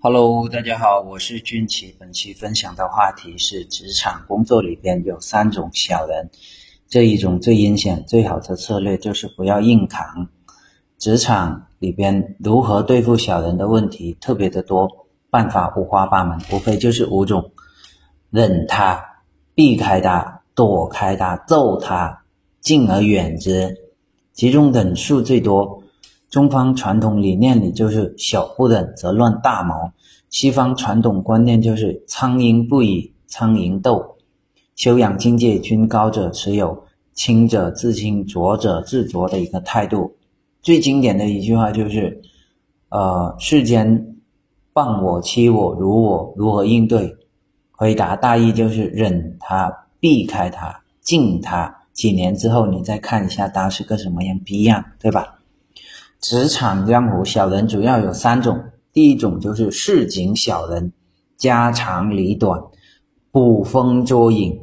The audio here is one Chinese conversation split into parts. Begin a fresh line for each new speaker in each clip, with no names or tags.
Hello，大家好，我是俊奇。本期分享的话题是职场工作里边有三种小人，这一种最阴险、最好的策略就是不要硬扛。职场里边如何对付小人的问题特别的多，办法五花八门，无非就是五种：忍他、避开他、躲开他、揍他、敬而远之。其中忍术最多。中方传统理念里就是小不忍则乱大谋，西方传统观念就是苍蝇不与苍蝇斗。修养境界均高者持有清者自清，浊者自浊的一个态度。最经典的一句话就是：呃，世间谤我欺我辱我，如何应对？回答大意就是忍他，避开他，敬他。几年之后你再看一下他是个什么样逼样，对吧？职场江湖小人主要有三种，第一种就是市井小人，家长里短，捕风捉影；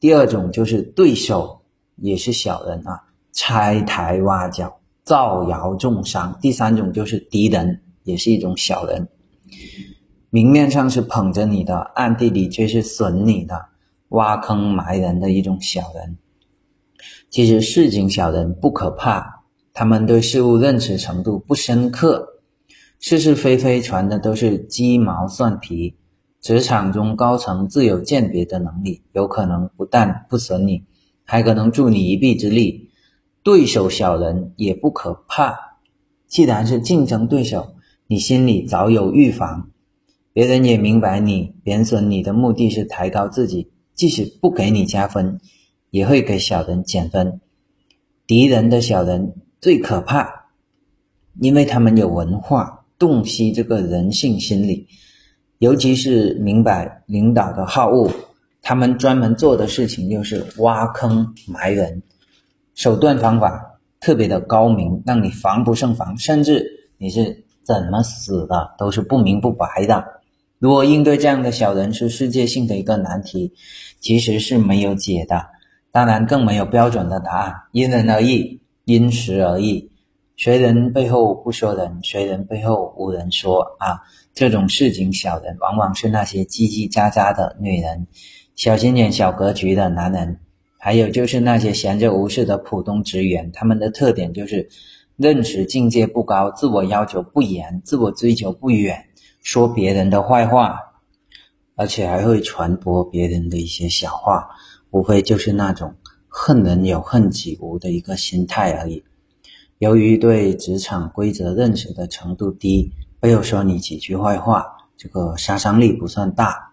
第二种就是对手，也是小人啊，拆台挖角，造谣重伤；第三种就是敌人，也是一种小人，明面上是捧着你的，暗地里却是损你的，挖坑埋人的一种小人。其实市井小人不可怕。他们对事物认识程度不深刻，是是非非传的都是鸡毛蒜皮。职场中高层自有鉴别的能力，有可能不但不损你，还可能助你一臂之力。对手小人也不可怕，既然是竞争对手，你心里早有预防。别人也明白你贬损你的目的是抬高自己，即使不给你加分，也会给小人减分。敌人的小人。最可怕，因为他们有文化，洞悉这个人性心理，尤其是明白领导的好恶，他们专门做的事情就是挖坑埋人，手段方法特别的高明，让你防不胜防，甚至你是怎么死的都是不明不白的。如何应对这样的小人是世界性的一个难题，其实是没有解的，当然更没有标准的答案，因人而异。因时而异，谁人背后不说人，谁人背后无人说啊！这种市井小人，往往是那些叽叽喳喳的女人，小心眼、小格局的男人，还有就是那些闲着无事的普通职员。他们的特点就是认识境界不高，自我要求不严，自我追求不远，说别人的坏话，而且还会传播别人的一些小话，无非就是那种。恨人有恨己无的一个心态而已。由于对职场规则认识的程度低，背后说你几句坏话，这个杀伤力不算大。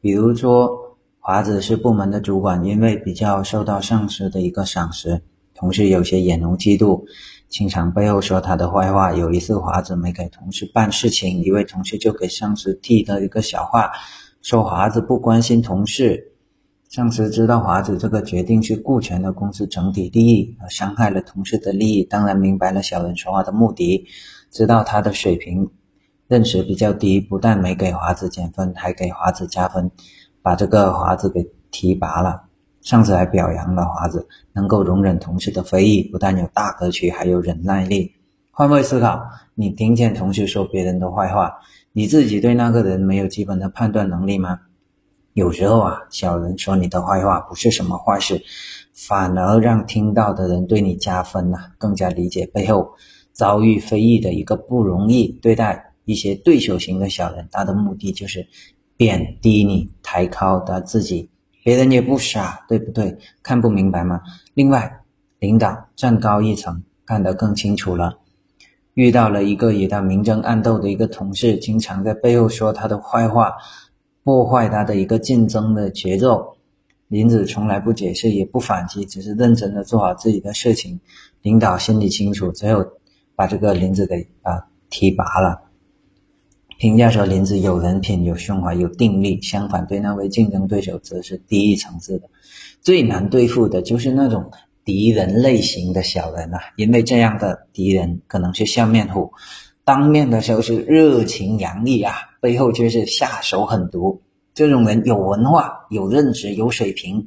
比如说，华子是部门的主管，因为比较受到上司的一个赏识，同事有些眼红嫉妒，经常背后说他的坏话。有一次，华子没给同事办事情，一位同事就给上司递了一个小话，说华子不关心同事。上司知道华子这个决定是顾全了公司整体利益，而伤害了同事的利益，当然明白了小人说话的目的，知道他的水平认识比较低，不但没给华子减分，还给华子加分，把这个华子给提拔了。上司还表扬了华子能够容忍同事的非议，不但有大格局，还有忍耐力。换位思考，你听见同事说别人的坏话，你自己对那个人没有基本的判断能力吗？有时候啊，小人说你的坏话不是什么坏事，反而让听到的人对你加分呐，更加理解背后遭遇非议的一个不容易。对待一些对手型的小人，他的目的就是贬低你，抬高他自己。别人也不傻，对不对？看不明白吗？另外，领导站高一层，看得更清楚了。遇到了一个与他明争暗斗的一个同事，经常在背后说他的坏话。破坏他的一个竞争的节奏，林子从来不解释也不反击，只是认真的做好自己的事情。领导心里清楚，最后把这个林子给啊提拔了。评价说林子有人品、有胸怀、有定力。相反，对那位竞争对手则是低一层次的。最难对付的就是那种敌人类型的小人啊，因为这样的敌人可能是笑面虎。当面的时候是热情洋溢啊，背后却是下手狠毒。这种人有文化、有认识、有水平，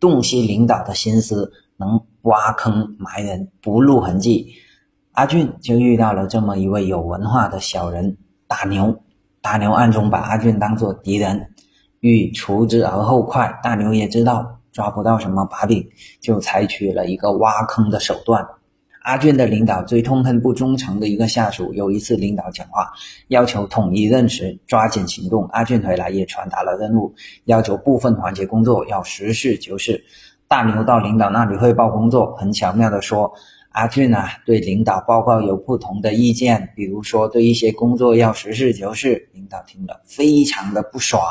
洞悉领导的心思，能挖坑埋人不露痕迹。阿俊就遇到了这么一位有文化的小人大牛，大牛暗中把阿俊当作敌人，欲除之而后快。大牛也知道抓不到什么把柄，就采取了一个挖坑的手段。阿俊的领导最痛恨不忠诚的一个下属。有一次，领导讲话要求统一认识，抓紧行动。阿俊回来也传达了任务，要求部分环节工作要实事求是。大牛到领导那里汇报工作，很巧妙的说：“阿俊啊，对领导报告有不同的意见，比如说对一些工作要实事求是。”领导听了非常的不爽，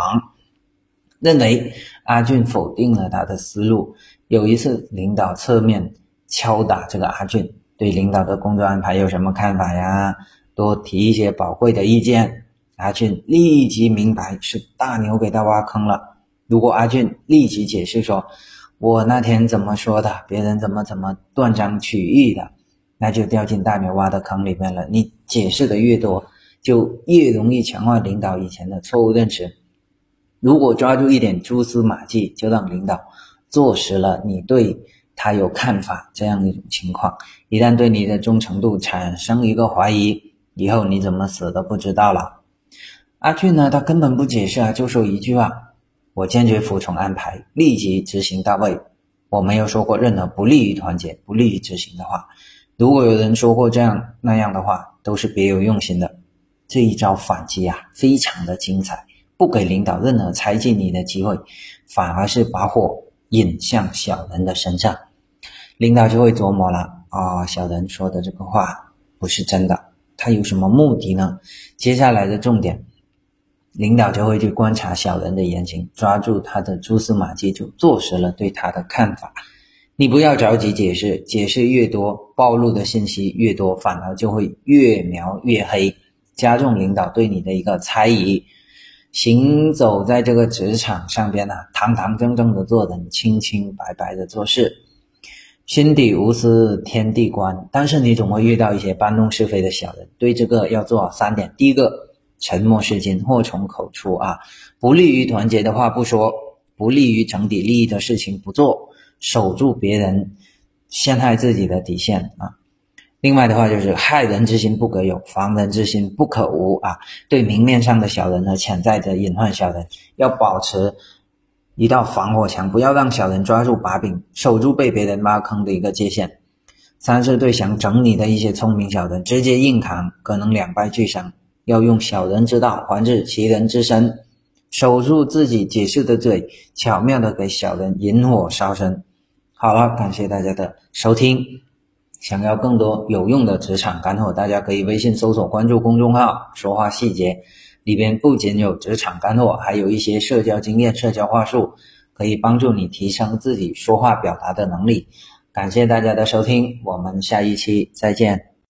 认为阿俊否定了他的思路。有一次，领导侧面敲打这个阿俊。对领导的工作安排有什么看法呀？多提一些宝贵的意见。阿俊立即明白是大牛给他挖坑了。如果阿俊立即解释说：“我那天怎么说的，别人怎么怎么断章取义的”，那就掉进大牛挖的坑里面了。你解释的越多，就越容易强化领导以前的错误认识。如果抓住一点蛛丝马迹，就让领导坐实了你对。他有看法，这样一种情况，一旦对你的忠诚度产生一个怀疑，以后你怎么死都不知道了。阿俊呢，他根本不解释啊，就说一句话：“我坚决服从安排，立即执行到位。”我没有说过任何不利于团结、不利于执行的话。如果有人说过这样那样的话，都是别有用心的。这一招反击啊，非常的精彩，不给领导任何猜忌你的机会，反而是把火引向小人的身上。领导就会琢磨了啊，小人说的这个话不是真的，他有什么目的呢？接下来的重点，领导就会去观察小人的言行，抓住他的蛛丝马迹，就坐实了对他的看法。你不要着急解释，解释越多，暴露的信息越多，反而就会越描越黑，加重领导对你的一个猜疑。行走在这个职场上边呢，堂堂正正的做人，清清白白的做事。心底无私天地宽，但是你总会遇到一些搬弄是非的小人。对这个要做好三点：第一个，沉默是金，祸从口出啊！不利于团结的话不说，不利于整体利益的事情不做，守住别人陷害自己的底线啊！另外的话就是害人之心不可有，防人之心不可无啊！对明面上的小人和潜在的隐患小人，要保持。一道防火墙，不要让小人抓住把柄，守住被别人挖坑的一个界限。三是对想整你的一些聪明小人，直接硬扛，可能两败俱伤。要用小人之道还治其人之身，守住自己解释的嘴，巧妙的给小人引火烧身。好了，感谢大家的收听。想要更多有用的职场干货，大家可以微信搜索关注公众号“说话细节”。里边不仅有职场干货，还有一些社交经验、社交话术，可以帮助你提升自己说话表达的能力。感谢大家的收听，我们下一期再见。